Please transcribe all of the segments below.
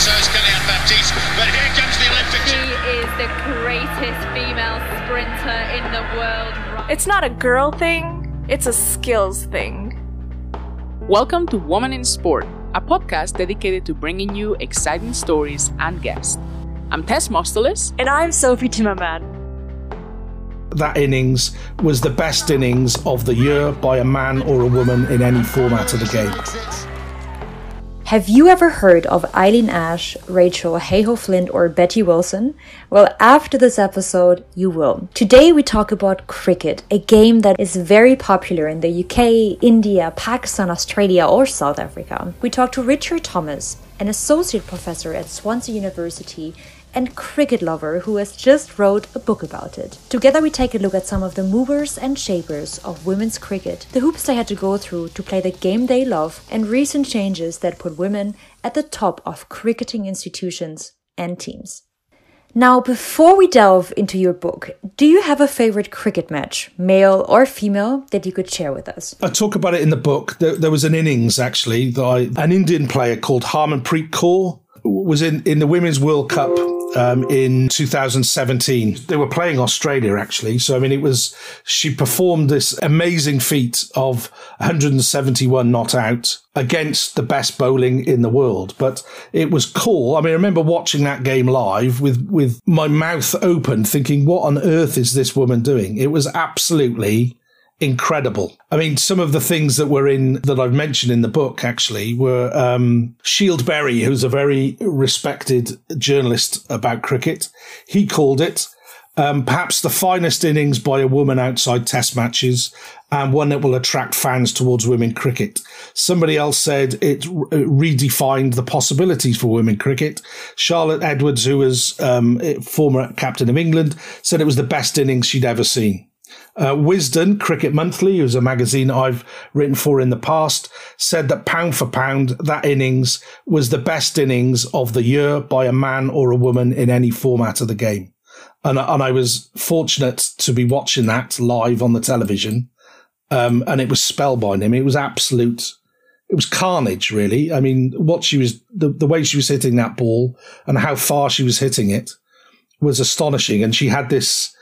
so is Kylian Baptiste. But here comes the Olympic. She is the greatest female sprinter in the world. It's not a girl thing, it's a skills thing. Welcome to Woman in Sport, a podcast dedicated to bringing you exciting stories and guests. I'm Tess Mostolis. And I'm Sophie Timmerman. That innings was the best innings of the year by a man or a woman in any format of the game. Have you ever heard of Eileen Ash, Rachel Heyhoe Flint, or Betty Wilson? Well, after this episode, you will. Today we talk about cricket, a game that is very popular in the UK, India, Pakistan, Australia, or South Africa. We talk to Richard Thomas, an associate professor at Swansea University and cricket lover who has just wrote a book about it. Together we take a look at some of the movers and shapers of women's cricket, the hoops they had to go through to play the game they love, and recent changes that put women at the top of cricketing institutions and teams. Now, before we delve into your book, do you have a favorite cricket match, male or female, that you could share with us? I talk about it in the book. There, there was an innings actually that I, an Indian player called Harmanpreet Kaur was in, in the Women's World Cup um, in 2017. They were playing Australia actually. So, I mean, it was, she performed this amazing feat of 171 not out against the best bowling in the world. But it was cool. I mean, I remember watching that game live with, with my mouth open thinking, what on earth is this woman doing? It was absolutely incredible. I mean, some of the things that were in that I've mentioned in the book actually were um, Scyld Berry, who's a very respected journalist about cricket. He called it um, perhaps the finest innings by a woman outside Test matches and one that will attract fans towards women cricket. Somebody else said it redefined the possibilities for women cricket. Charlotte Edwards, who was um, former captain of England, said it was the best innings she'd ever seen. Uh, Wisden, Cricket Monthly, who's a magazine I've written for in the past, said that pound for pound, that innings was the best innings of the year by a man or a woman in any format of the game. And, and I was fortunate to be watching that live on the television. Um, and it was spellbinding. It was absolute, it was carnage, really. I mean, what she was, the, the way she was hitting that ball and how far she was hitting it was astonishing. And she had this,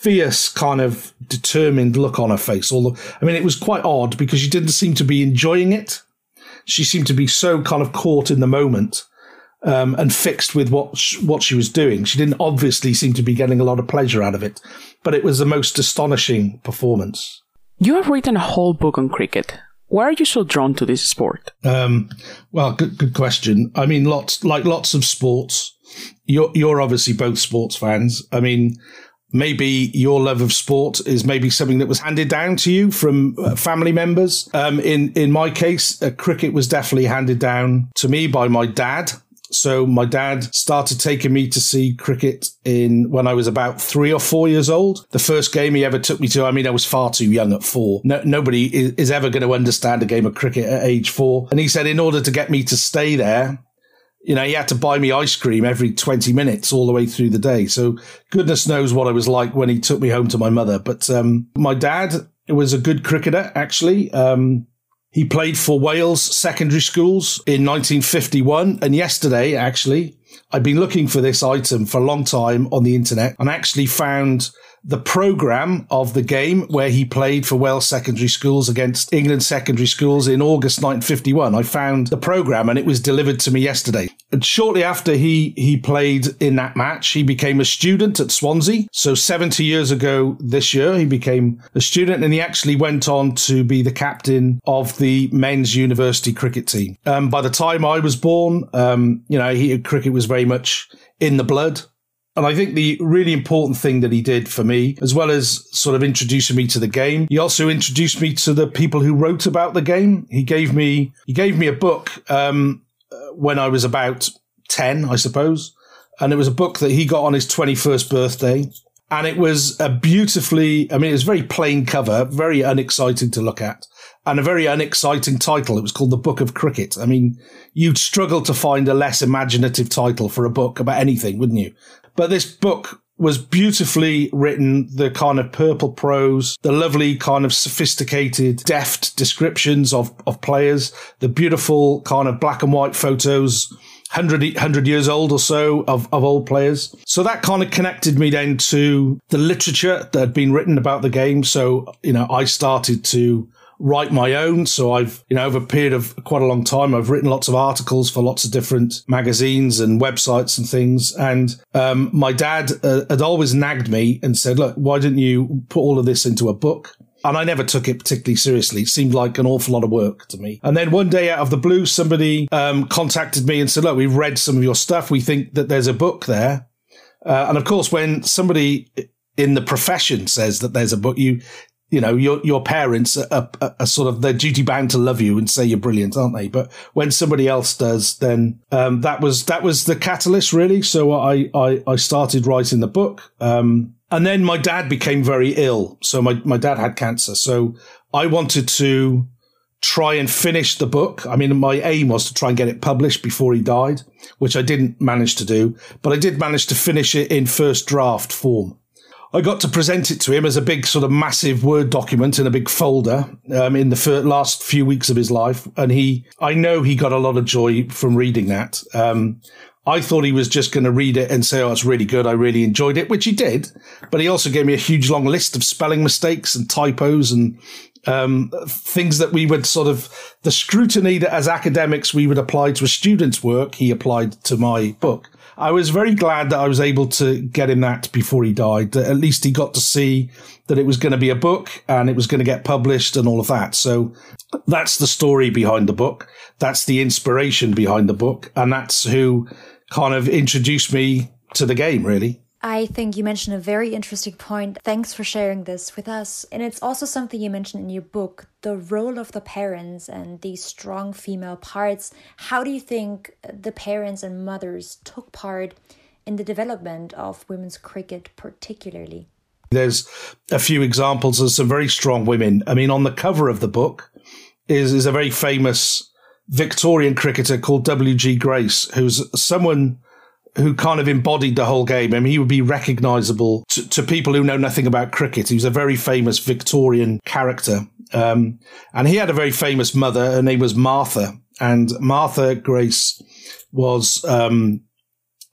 fierce kind of determined look on her face. Although, I mean, it was quite odd because she didn't seem to be enjoying it. She seemed to be so kind of caught in the moment um, and fixed with what sh- what she was doing. She didn't obviously seem to be getting a lot of pleasure out of it, but it was the most astonishing performance. You have written a whole book on cricket. Why are you so drawn to this sport? Um, well, good good question. I mean, lots like lots of sports. You're you're obviously both sports fans. I mean, maybe your love of sport is maybe something that was handed down to you from uh, family members. Um, in in my case, uh, cricket was definitely handed down to me by my dad. So my dad started taking me to see cricket in when I was about three or four years old. The first game he ever took me to, I mean, I was far too young at four. No, nobody is, is ever going to understand a game of cricket at age four. And he said, in order to get me to stay there, you know, he had to buy me ice cream every 20 minutes all the way through the day. So goodness knows what I was like when he took me home to my mother. But um, my dad was a good cricketer, actually. Um, he played for Wales secondary schools in 1951. And yesterday, actually, I've been looking for this item for a long time on the internet and actually found the program of the game where he played for Wales secondary schools against England secondary schools in August 1951. I found the program and it was delivered to me yesterday. And shortly after he, he played in that match, he became a student at Swansea. So 70 years ago this year, he became a student and he actually went on to be the captain of the men's university cricket team. Um, by the time I was born, um, you know, he, cricket was very much in the blood. And I think the really important thing that he did for me, as well as sort of introducing me to the game, he also introduced me to the people who wrote about the game. He gave me he gave me a book um, when I was about ten, I suppose, and it was a book that he got on his twenty first birthday. And it was a beautifully, I mean, it was very plain cover, very unexciting to look at and a very unexciting title. It was called The Book of Cricket. I mean, you'd struggle to find a less imaginative title for a book about anything, wouldn't you? But this book was beautifully written, the kind of purple prose, the lovely kind of sophisticated, deft descriptions of, of players, the beautiful kind of black and white photos 100, 100 years old or so of, of old players. So that kind of connected me then to the literature that had been written about the game. So, you know, I started to write my own. So I've, you know, over a period of quite a long time, I've written lots of articles for lots of different magazines and websites and things. And um, my dad uh, had always nagged me and said, look, why didn't you put all of this into a book? And I never took it particularly seriously. It seemed like an awful lot of work to me. And then one day out of the blue, somebody um, contacted me and said, look, we've read some of your stuff. We think that there's a book there. Uh, and of course, when somebody in the profession says that there's a book, you you know, your your parents are, are, are, sort of they're duty bound to love you and say you're brilliant, aren't they? But when somebody else does, then um, that was that was the catalyst, really. So I I, I started writing the book, um, and then my dad became very ill. So my my dad had cancer. So I wanted to try and finish the book. I mean, my aim was to try and get it published before he died, which I didn't manage to do, but I did manage to finish it in first draft form. I got to present it to him as a big sort of massive Word document in a big folder um, in the first, last few weeks of his life. And he, I know he got a lot of joy from reading that. Um, I thought he was just going to read it and say, Oh, it's really good. I really enjoyed it, which he did. But he also gave me a huge long list of spelling mistakes and typos and um, things that we would sort of the scrutiny that as academics we would apply to a student's work, he applied to my book. I was very glad that I was able to get him that before he died. That at least he got to see that it was going to be a book and it was going to get published and all of that. So that's the story behind the book. That's the inspiration behind the book. And that's who kind of introduced me to the game, really. I think you mentioned a very interesting point. Thanks for sharing this with us. And it's also something you mentioned in your book the role of the parents and these strong female parts. How do you think the parents and mothers took part in the development of women's cricket, particularly? There's a few examples of some very strong women. I mean, on the cover of the book is, is a very famous Victorian cricketer called W.G. Grace, who's someone who kind of embodied the whole game. I mean, he would be recognizable to, to people who know nothing about cricket. He was a very famous Victorian character. Um, and he had a very famous mother. Her name was Martha. And Martha Grace was, um,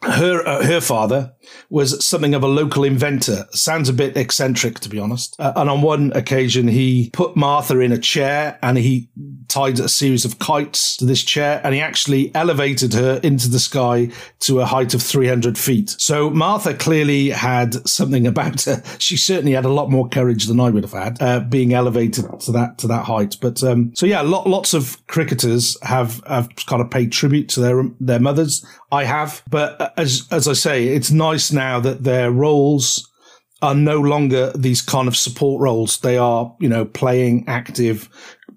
her uh, her father was something of a local inventor. Sounds a bit eccentric, to be honest. Uh, and on one occasion, he put Martha in a chair and he tied a series of kites to this chair and he actually elevated her into the sky to a height of 300 feet. So Martha clearly had something about her. She certainly had a lot more courage than I would have had, uh, being elevated to that, to that height. But, um, so yeah, lot, lots of cricketers have, have kind of paid tribute to their, their mothers. I have, but uh, as, as I say, it's nice now that their roles are no longer these kind of support roles. They are, you know, playing active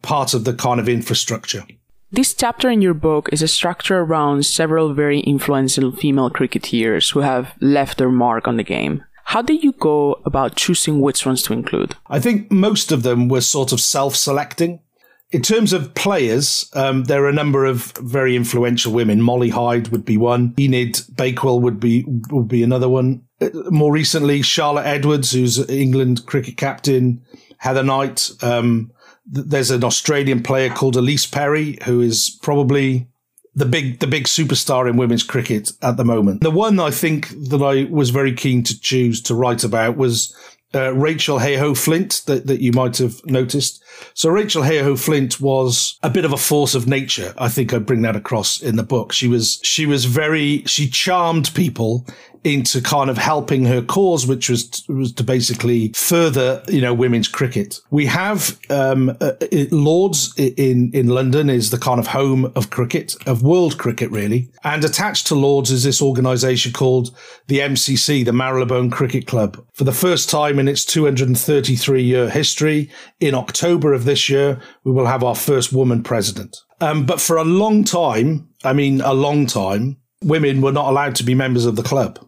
part of the kind of infrastructure. This chapter in your book is a structure around several very influential female cricketers who have left their mark on the game. How did you go about choosing which ones to include? I think most of them were sort of self selecting. In terms of players, um, there are a number of very influential women. Molly Hide would be one. Enid Bakewell would be would be another one. Uh, more recently, Charlotte Edwards, who's England cricket captain. Heather Knight. Um, there's an Australian player called Ellyse Perry, who is probably the big the big superstar in women's cricket at the moment. The one I think that I was very keen to choose to write about was uh, Rachel Heyhoe Flint that, that you might have noticed. So Rachel Heyhoe Flint was a bit of a force of nature. I think I bring that across in the book. She was, she was very, she charmed people into kind of helping her cause, which was was to basically further, you know, women's cricket. We have um, uh, Lords in in London is the kind of home of cricket, of world cricket, really. And attached to Lords is this organisation called the MCC, the Marylebone Cricket Club. For the first time in its 233 year history, in October of this year, we will have our first woman president. Um, but for a long time, I mean, a long time, women were not allowed to be members of the club.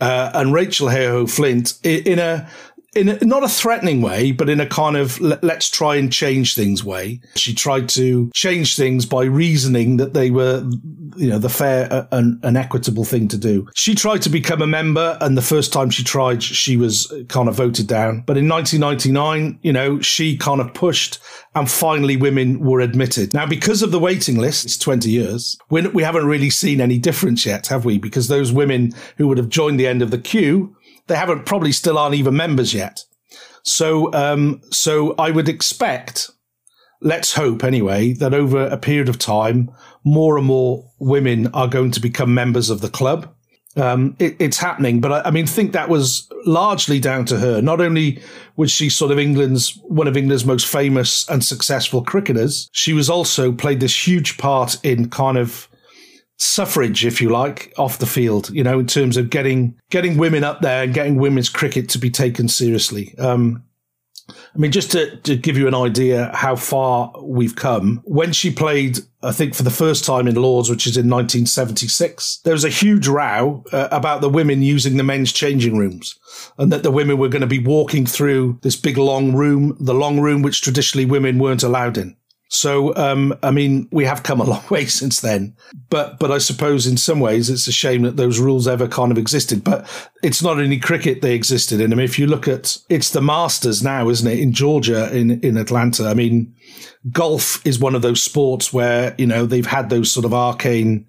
Uh, and Rachel Heyhoe Flint in a in a, not a threatening way, but in a kind of let's try and change things way. She tried to change things by reasoning that they were, you know, the fair and, and equitable thing to do. She tried to become a member, and the first time she tried, she was kind of voted down. But in 1999, you know, she kind of pushed, and finally women were admitted. Now, because of the waiting list, it's 20 years, we haven't really seen any difference yet, have we? Because those women who would have joined the end of the queue they haven't probably still aren't even members yet. So, um, so I would expect, let's hope anyway, that over a period of time, more and more women are going to become members of the club. Um, it, it's happening, but I, I, mean, think that was largely down to her. Not only was she sort of England's one of England's most famous and successful cricketers, she was also played this huge part in kind of suffrage, if you like, off the field. You know, in terms of getting getting women up there and getting women's cricket to be taken seriously. Um, I mean, just to, to give you an idea how far we've come, when she played, I think for the first time in Lords, which is in 1976, there was a huge row uh, about the women using the men's changing rooms and that the women were going to be walking through this big long room, the long room which traditionally women weren't allowed in. So, um, I mean, we have come a long way since then, but, but I suppose in some ways it's a shame that those rules ever kind of existed, but it's not only cricket they existed in. I mean, if you look at, it's the Masters now, isn't it? In Georgia, in, in Atlanta. I mean, golf is one of those sports where, you know, they've had those sort of arcane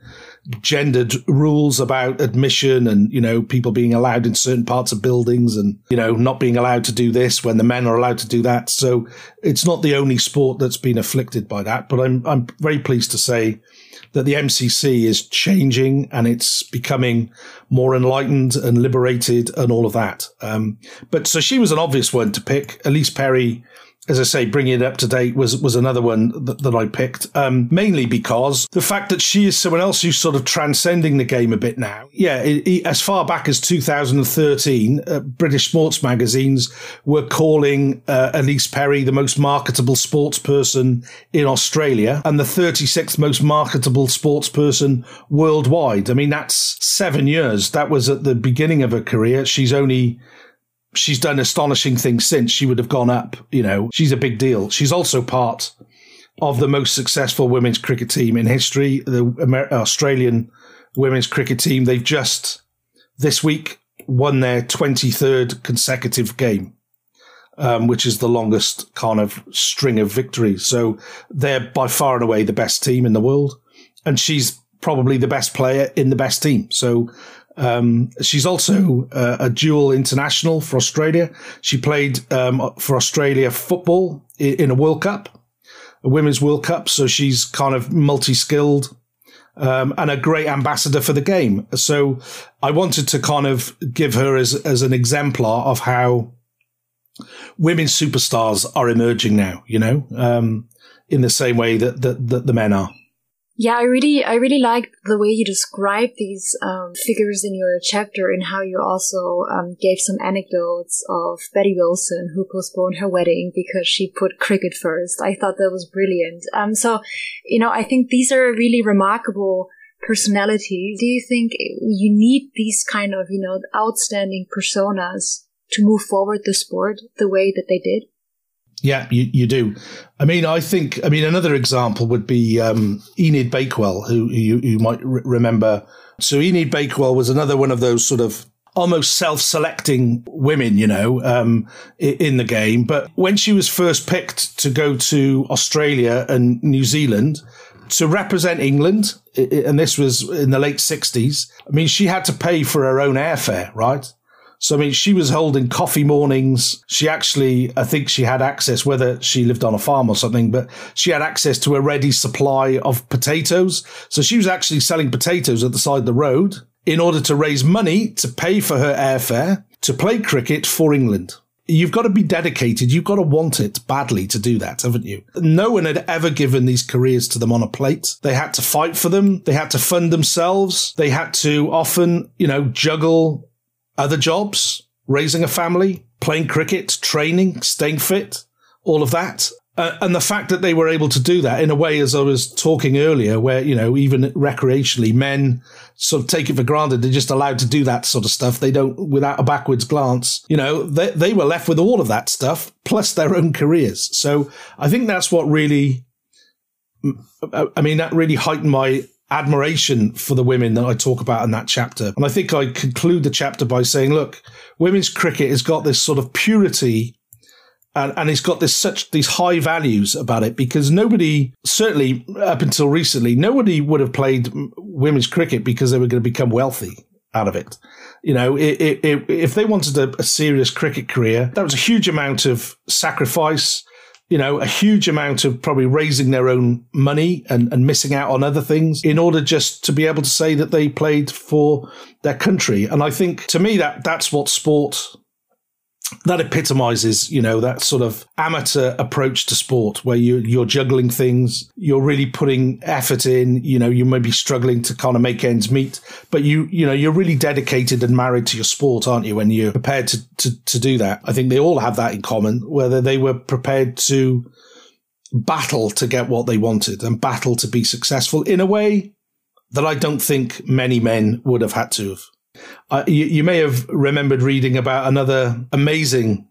gendered rules about admission and, you know, people being allowed in certain parts of buildings and, you know, not being allowed to do this when the men are allowed to do that. So it's not the only sport that's been afflicted by that, but I'm, I'm very pleased to say that the MCC is changing and it's becoming more enlightened and liberated and all of that. Um, but so she was an obvious one to pick. Ellyse Perry as I say, bringing it up to date was was another one that, that I picked. Um, mainly because the fact that she is someone else who's sort of transcending the game a bit now. Yeah, it, it, as far back as 2013, uh, British sports magazines were calling uh, Ellyse Perry the most marketable sports person in Australia and the 36th most marketable sports person worldwide. I mean, that's seven years. That was at the beginning of her career. She's only she's done astonishing things since she would have gone up. You know, she's a big deal. She's also part of the most successful women's cricket team in history, the Amer- Australian women's cricket team. They've just this week won their 23rd consecutive game. Um, which is the longest kind of string of victories. So they're by far and away the best team in the world. And she's probably the best player in the best team. So um, she's also uh, a dual international for Australia. She played um, for Australia football in a World Cup, a Women's World Cup. So she's kind of multi skilled um, and a great ambassador for the game. So I wanted to kind of give her as, as an exemplar of how women superstars are emerging now, you know, um, in the same way that, that, that the men are. Yeah, I really, I really like the way you describe these um, figures in your chapter and how you also um, gave some anecdotes of Betty Wilson who postponed her wedding because she put cricket first. I thought that was brilliant. Um, so, you know, I think these are really remarkable personalities. Do you think you need these kind of, you know, outstanding personas to move forward the sport the way that they did? Yeah, you, you do. I mean, I think, I mean, another example would be um, Enid Bakewell, who you, you might re- remember. So Enid Bakewell was another one of those sort of almost self-selecting women, you know, um, in the game. But when she was first picked to go to Australia and New Zealand to represent England, and this was in the late 60s, I mean, she had to pay for her own airfare, right? So, I mean, she was holding coffee mornings. She actually, I think she had access, whether she lived on a farm or something, but she had access to a ready supply of potatoes. So she was actually selling potatoes at the side of the road in order to raise money to pay for her airfare to play cricket for England. You've got to be dedicated. You've got to want it badly to do that, haven't you? No one had ever given these careers to them on a plate. They had to fight for them. They had to fund themselves. They had to often, you know, juggle other jobs, raising a family, playing cricket, training, staying fit, all of that. Uh, and the fact that they were able to do that in a way, as I was talking earlier, where, you know, even recreationally, men sort of take it for granted. They're just allowed to do that sort of stuff. They don't, without a backwards glance, you know, they, they were left with all of that stuff plus their own careers. So I think that's what really, I mean, that really heightened my admiration for the women that I talk about in that chapter. And I think I conclude the chapter by saying, look, women's cricket has got this sort of purity and, and it's got this such these high values about it because nobody certainly up until recently nobody would have played women's cricket because they were going to become wealthy out of it you know it, it, it, if they wanted a, a serious cricket career that was a huge amount of sacrifice you know, a huge amount of probably raising their own money and, and missing out on other things in order just to be able to say that they played for their country. And I think to me that that's what sport that epitomizes, you know, that sort of amateur approach to sport where you, you're juggling things, you're really putting effort in, you know, you may be struggling to kind of make ends meet, but you, you know, you're really dedicated and married to your sport, aren't you? When you're prepared to, to, to do that. I think they all have that in common, whether they were prepared to battle to get what they wanted and battle to be successful in a way that I don't think many men would have had to have. Uh, you, you, may have remembered reading about another amazing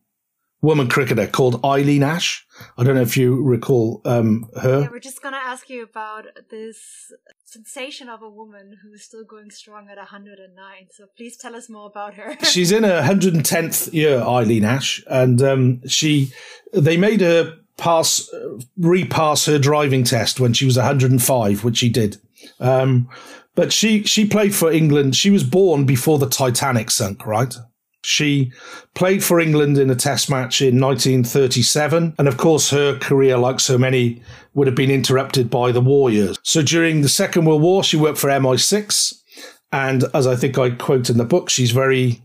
woman cricketer called Eileen Ash. I don't know if you recall um, her. Yeah, we're just going to ask you about this sensation of a woman who is still going strong at 109. So please tell us more about her. She's in her 110th year, Eileen Ash, and um, she they made her pass repass her driving test when she was 105, which she did. Um, but she she played for England. She was born before the Titanic sunk, right? She played for England in a test match in 1937. And of course, her career, like so many, would have been interrupted by the war years. So during the Second World War, she worked for MI6. And as I think I quote in the book, she's very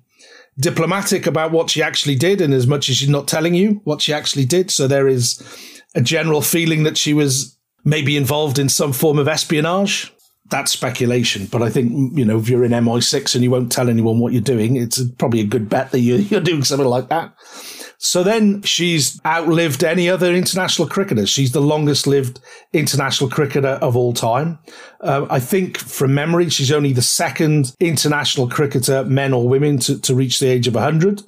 diplomatic about what she actually did, and as much as she's not telling you what she actually did. So there is a general feeling that she was maybe involved in some form of espionage that's speculation, but I think you know if you're in MI6 and you won't tell anyone what you're doing, it's probably a good bet that you're, doing something like that. So then she's outlived any other international cricketer. She's the longest lived international cricketer of all time. Uh, I think from memory, she's only the second international cricketer, men or women, to, to reach the age of 100.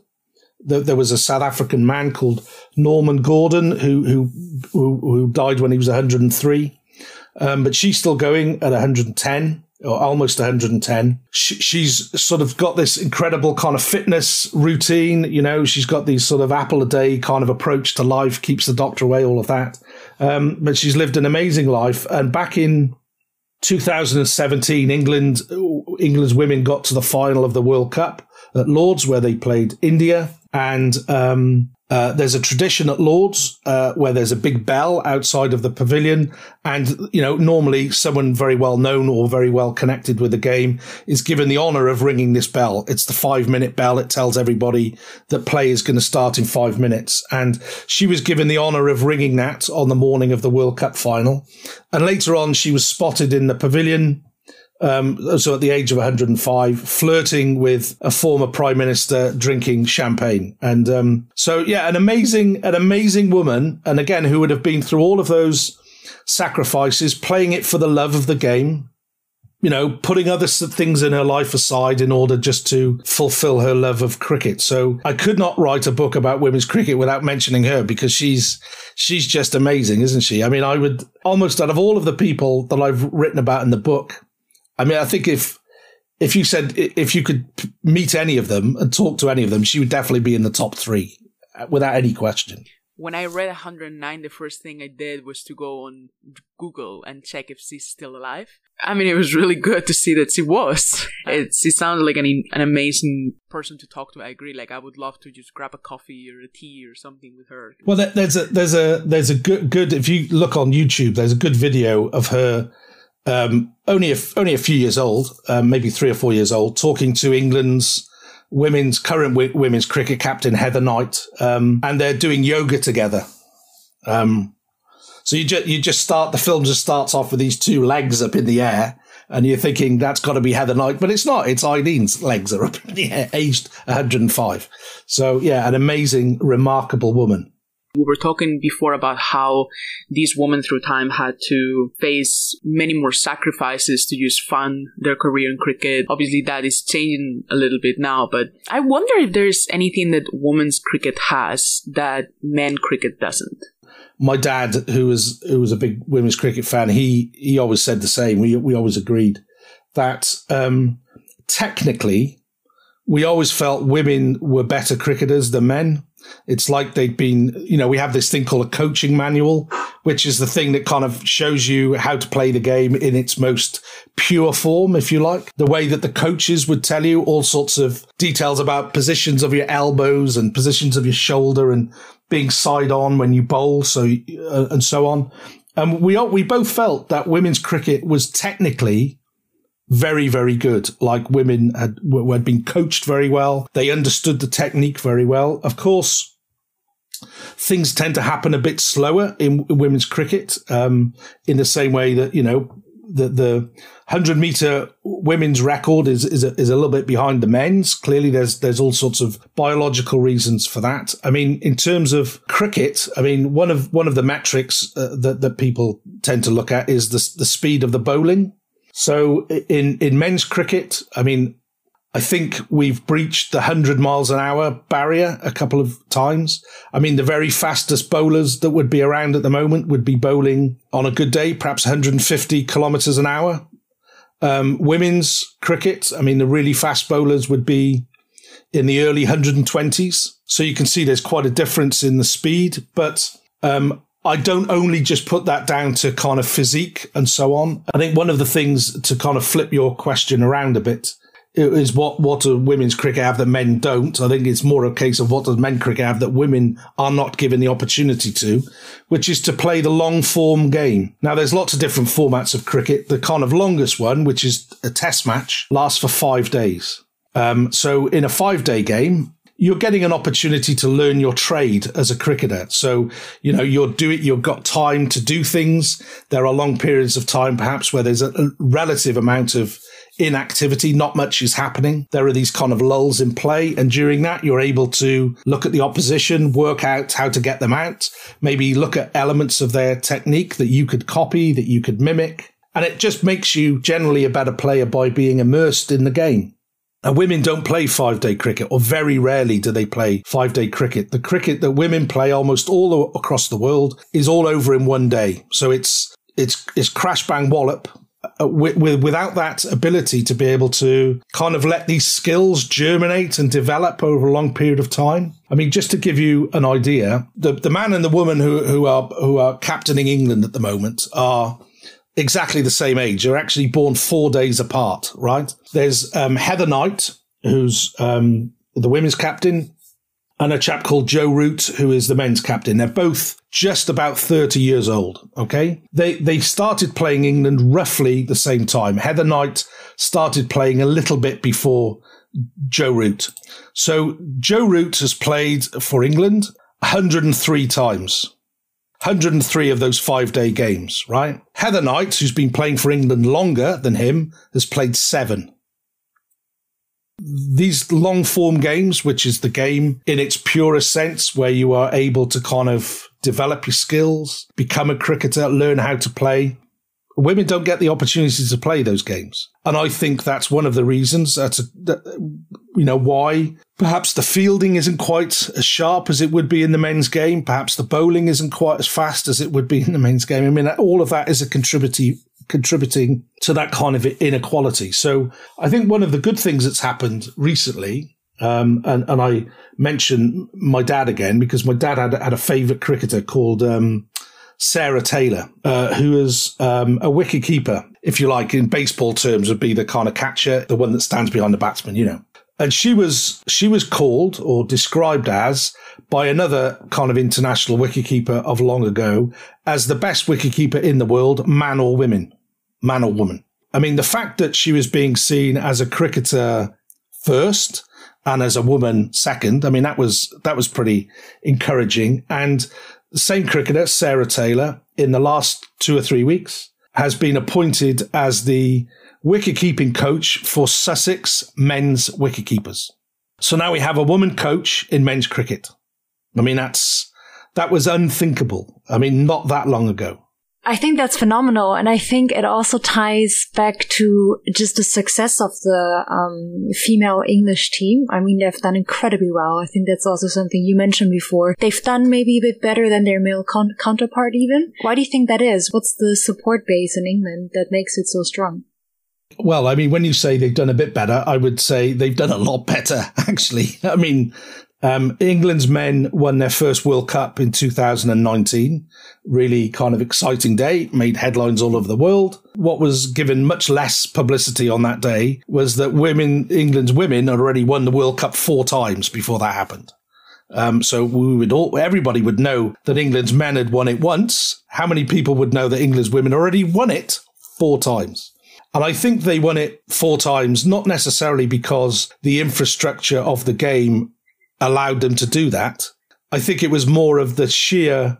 There was a South African man called Norman Gordon who, who, who died when he was 103. Um, but she's still going at 110 or almost 110. She, she's sort of got this incredible kind of fitness routine. You know, she's got these sort of apple a day kind of approach to life, keeps the doctor away, all of that. Um, but she's lived an amazing life. And back in 2017, England, England's women got to the final of the World Cup at Lords, where they played India. And um, uh, there's a tradition at Lords uh, where there's a big bell outside of the pavilion, and you know normally someone very well known or very well connected with the game is given the honour of ringing this bell. It's the five minute bell. It tells everybody that play is going to start in five minutes, and she was given the honour of ringing that on the morning of the World Cup final. And later on, she was spotted in the pavilion um, so at the age of 105, flirting with a former prime minister, drinking champagne, and um, so yeah, an amazing, an amazing woman, and again, who would have been through all of those sacrifices, playing it for the love of the game, you know, putting other things in her life aside in order just to fulfill her love of cricket. So I could not write a book about women's cricket without mentioning her because she's she's just amazing, isn't she? I mean, I would almost out of all of the people that I've written about in the book, I mean, I think if if you said if you could meet any of them and talk to any of them, she would definitely be in the top three uh, without any question. When I read 109, the first thing I did was to go on Google and check if she's still alive. I mean, it was really good to see that she was. It, she sounded like an, an amazing person to talk to. I agree. Like, I would love to just grab a coffee or a tea or something with her. Well, there's a there's a there's a good good. If you look on YouTube, there's a good video of her um, only a, only a few years old, um, maybe three or four years old, talking to England's women's current w- women's cricket captain Heather Knight, um, and they're doing yoga together. Um, so you just you just start the film just starts off with these two legs up in the air, and you're thinking that's got to be Heather Knight, but it's not. It's Eileen's legs are up in the air, aged 105. So yeah, an amazing, remarkable woman. We were talking before about how these women through time had to face many more sacrifices to just fund their career in cricket. Obviously, that is changing a little bit now, but I wonder if there's anything that women's cricket has that men cricket doesn't. My dad, who was who was a big women's cricket fan, he he always said the same. We we always agreed that um, technically we always felt women were better cricketers than men. It's like they'd been, you know, we have this thing called a coaching manual, which is the thing that kind of shows you how to play the game in its most pure form, if you like. The way that the coaches would tell you all sorts of details about positions of your elbows and positions of your shoulder and being side on when you bowl, so uh, and so on. And we we both felt that women's cricket was technically very, very good. Like women had, had been coached very well. They understood the technique very well. Of course, things tend to happen a bit slower in, women's cricket, um, in the same way that, you know, the, the 100 meter women's record is, is a, is a little bit behind the men's. Clearly, there's, there's all sorts of biological reasons for that. I mean, in terms of cricket, I mean, one of, one of the metrics uh, that, that people tend to look at is the, the speed of the bowling. So in, in men's cricket, I mean, I think we've breached the 100 miles an hour barrier a couple of times. I mean, the very fastest bowlers that would be around at the moment would be bowling on a good day, perhaps 150 kilometers an hour. Um, women's cricket, I mean, the really fast bowlers would be in the early 120s. So you can see there's quite a difference in the speed, but um, I don't only just put that down to kind of physique and so on. I think one of the things to kind of flip your question around a bit is what what do women's cricket have that men don't? I think it's more a case of what does men cricket have that women are not given the opportunity to, which is to play the long form game. Now there's lots of different formats of cricket. The kind of longest one, which is a test match, lasts for five days. Um, so in a five day game, you're getting an opportunity to learn your trade as a cricketer. So, you know, you're do it, you've got time to do things. There are long periods of time, perhaps, where there's a, relative amount of inactivity. Not much is happening. There are these kind of lulls in play. And during that, you're able to look at the opposition, work out how to get them out, maybe look at elements of their technique that you could copy, that you could mimic. And it just makes you generally a better player by being immersed in the game. Now, women don't play five day cricket, or very rarely do they play five day cricket. The cricket that women play almost all across the world is all over in one day. So it's, it's, it's crash bang wallop. Uh, with, without that ability to be able to kind of let these skills germinate and develop over a long period of time. I mean, just to give you an idea, the, the man and the woman who, who are, who are captaining England at the moment are exactly the same age. They're actually born four days apart, right? There's um, Heather Knight, who's um, the women's captain, and a chap called Joe Root, who is the men's captain. They're both just about 30 years old. Okay. They, they started playing England roughly the same time. Heather Knight started playing a little bit before Joe Root. So Joe Root has played for England 103 times. 103 of those five day games, right? Heather Knight, who's been playing for England longer than him, has played seven. These long form games, which is the game in its purest sense, where you are able to kind of develop your skills, become a cricketer, learn how to play, women don't get the opportunity to play those games. And I think that's one of the reasons that, you know, why perhaps the fielding isn't quite as sharp as it would be in the men's game. Perhaps the bowling isn't quite as fast as it would be in the men's game. I mean, all of that is a contributing, contributing to that kind of inequality. So I think one of the good things that's happened recently um, and, and I mention my dad again because my dad had, had a favorite cricketer called, um, Sarah Taylor, uh, who is um, a wicket keeper, if you like, in baseball terms, would be the kind of catcher, the one that stands behind the batsman, you know. And she was she was called or described as by another kind of international wicketkeeper of long ago as the best wicketkeeper in the world, man or women, man or woman. I mean, the fact that she was being seen as a cricketer first and as a woman second, I mean, that was that was pretty encouraging. And same cricketer, Sarah Taylor, in the last two or three weeks, has been appointed as the wicket-keeping coach for Sussex men's wicket-keepers. So now we have a woman coach in men's cricket. I mean, that's, that was unthinkable. I mean, not that long ago. I think that's phenomenal. And I think it also ties back to just the success of the um, female English team. I mean, they've done incredibly well. I think that's also something you mentioned before. They've done maybe a bit better than their male con- counterpart, even. Why do you think that is? What's the support base in England that makes it so strong? Well, I mean, when you say they've done a bit better, I would say they've done a lot better, actually. I mean, um, England's men won their first World Cup in 2019. Really kind of exciting day, made headlines all over the world. What was given much less publicity on that day was that women, England's women had already won the World Cup four times before that happened. Um, so we would all, everybody would know that England's men had won it once. How many people would know that England's women already won it four times? And I think they won it four times, not necessarily because the infrastructure of the game allowed them to do that. I think it was more of the sheer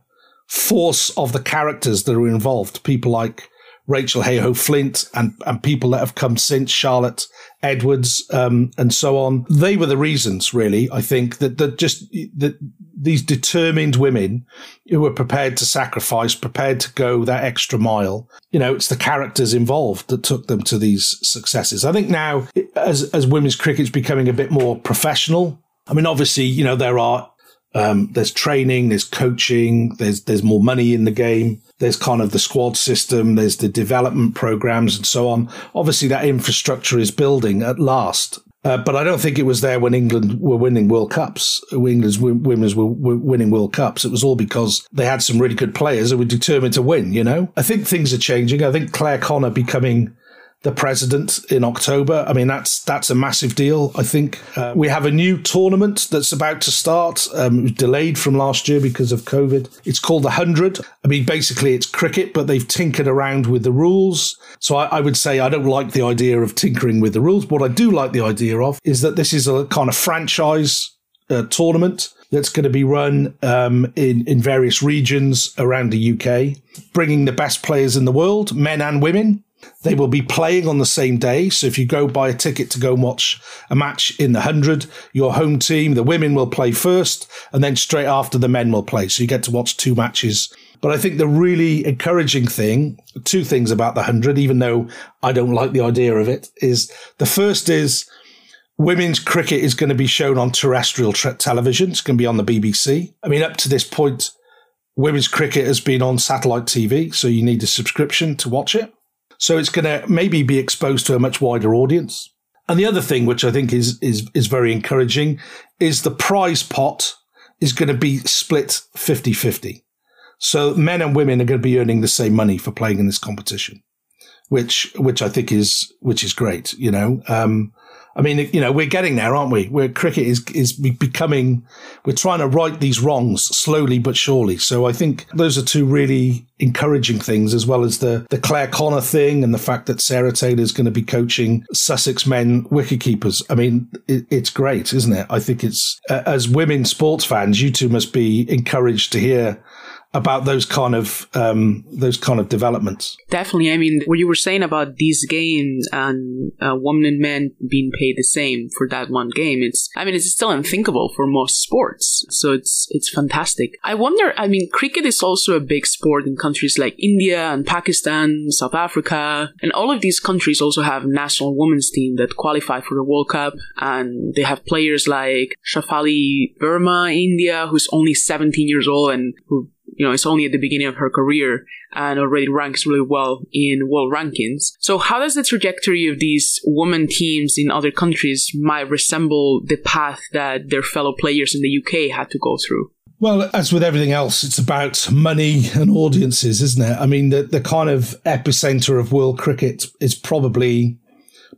force of the characters that are involved. People like Rachel Heyhoe Flint and, and people that have come since Charlotte Edwards um, and so on. They were the reasons, really. I think that that just that these determined women who were prepared to sacrifice, prepared to go that extra mile. You know, it's the characters involved that took them to these successes. I think now, as as women's cricket's becoming a bit more professional, I mean, obviously, you know, there are um, there's training, there's coaching, there's there's more money in the game. There's kind of the squad system, there's the development programs, and so on. Obviously, that infrastructure is building at last. Uh, but I don't think it was there when England were winning World Cups. England's women's were, winning World Cups. It was all because they had some really good players who were determined to win. You know, I think things are changing. I think Clare Connor becoming the president in October. I mean, that's that's a massive deal. I think uh, we have a new tournament that's about to start. Um, delayed from last year because of COVID. It's called the Hundred. I mean, basically, it's cricket, but they've tinkered around with the rules. So I, I would say I don't like the idea of tinkering with the rules. What I do like the idea of is that this is a kind of franchise uh, tournament that's going to be run um, in in various regions around the UK, bringing the best players in the world, men and women. They will be playing on the same day. So if you go buy a ticket to go and watch a match in the 100, your home team, the women will play first, and then straight after the men will play. So you get to watch two matches. But I think the really encouraging thing, two things about the 100, even though I don't like the idea of it, is the first is women's cricket is going to be shown on terrestrial television. It's going to be on the BBC. I mean, up to this point, women's cricket has been on satellite TV, so you need a subscription to watch it. So it's going to maybe be exposed to a much wider audience. And the other thing, which I think is, is, is very encouraging, is the prize pot is going to be split 50 50. So men and women are going to be earning the same money for playing in this competition, which, which I think is, which is great, you know. Um, I mean, you know, we're getting there, aren't we? Where cricket is is becoming, we're trying to right these wrongs slowly but surely. So I think those are two really encouraging things, as well as the the Clare Connor thing and the fact that Sarah Taylor is going to be coaching Sussex men wicketkeepers. I mean, it, it's great, isn't it? I think it's uh, as women sports fans, you two must be encouraged to hear about those kind of um, those kind of developments. Definitely. I mean, what you were saying about these games and uh, women and men being paid the same for that one game, it's I mean, it's still unthinkable for most sports. So it's it's fantastic. I wonder. I mean, cricket is also a big sport in countries like India and Pakistan, South Africa, and all of these countries also have national women's team that qualify for the World Cup, and they have players like Shafali Verma, India, who's only 17 years old and who you know, it's only at the beginning of her career and already ranks really well in world rankings. So how does the trajectory of these women teams in other countries might resemble the path that their fellow players in the UK had to go through? Well, as with everything else, it's about money and audiences, isn't it? I mean, the, the kind of epicenter of world cricket is probably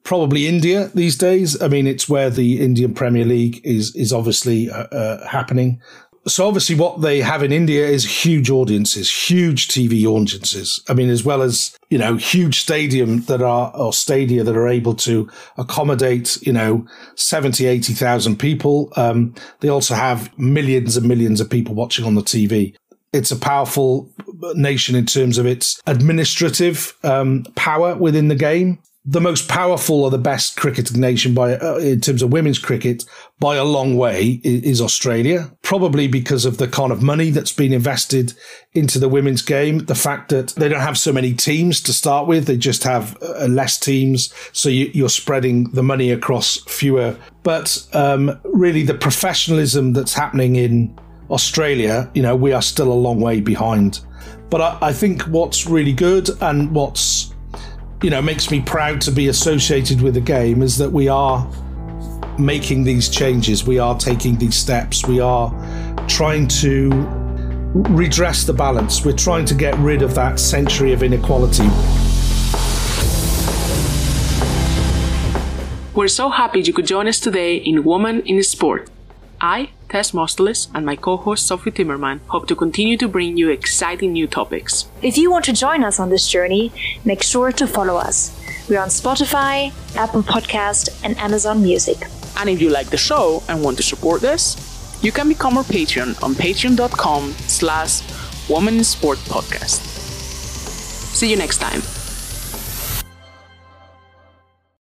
probably India these days. I mean, it's where the Indian Premier League is is obviously uh, uh, happening so obviously what they have in India is huge audiences, huge TV audiences. I mean, as well as, you know, huge stadium that are, or stadia that are able to accommodate, you know, 70, 80,000 people. Um, they also have millions and millions of people watching on the TV. It's a powerful nation in terms of its administrative um, power within the game. The most powerful or the best cricketing nation by uh, in terms of women's cricket by a long way is Australia. Probably because of the kind of money that's been invested into the women's game, the fact that they don't have so many teams to start with, they just have uh, less teams, so you, are spreading the money across fewer. But um, really, the professionalism that's happening in Australia, you know, we are still a long way behind. But I, I think what's really good and what's you know makes me proud to be associated with the game is that we are making these changes. We are taking these steps. We are trying to redress the balance. We're trying to get rid of that century of inequality. We're so happy you could join us today in woman in sport. I Tess Mostelis, and my co host Sophie Timmerman hope to continue to bring you exciting new topics. If you want to join us on this journey, make sure to follow us. We're on Spotify, Apple Podcast, and Amazon Music. And if you like the show and want to support us, you can become our Patreon on patreon.com slash woman sport podcast. See you next time.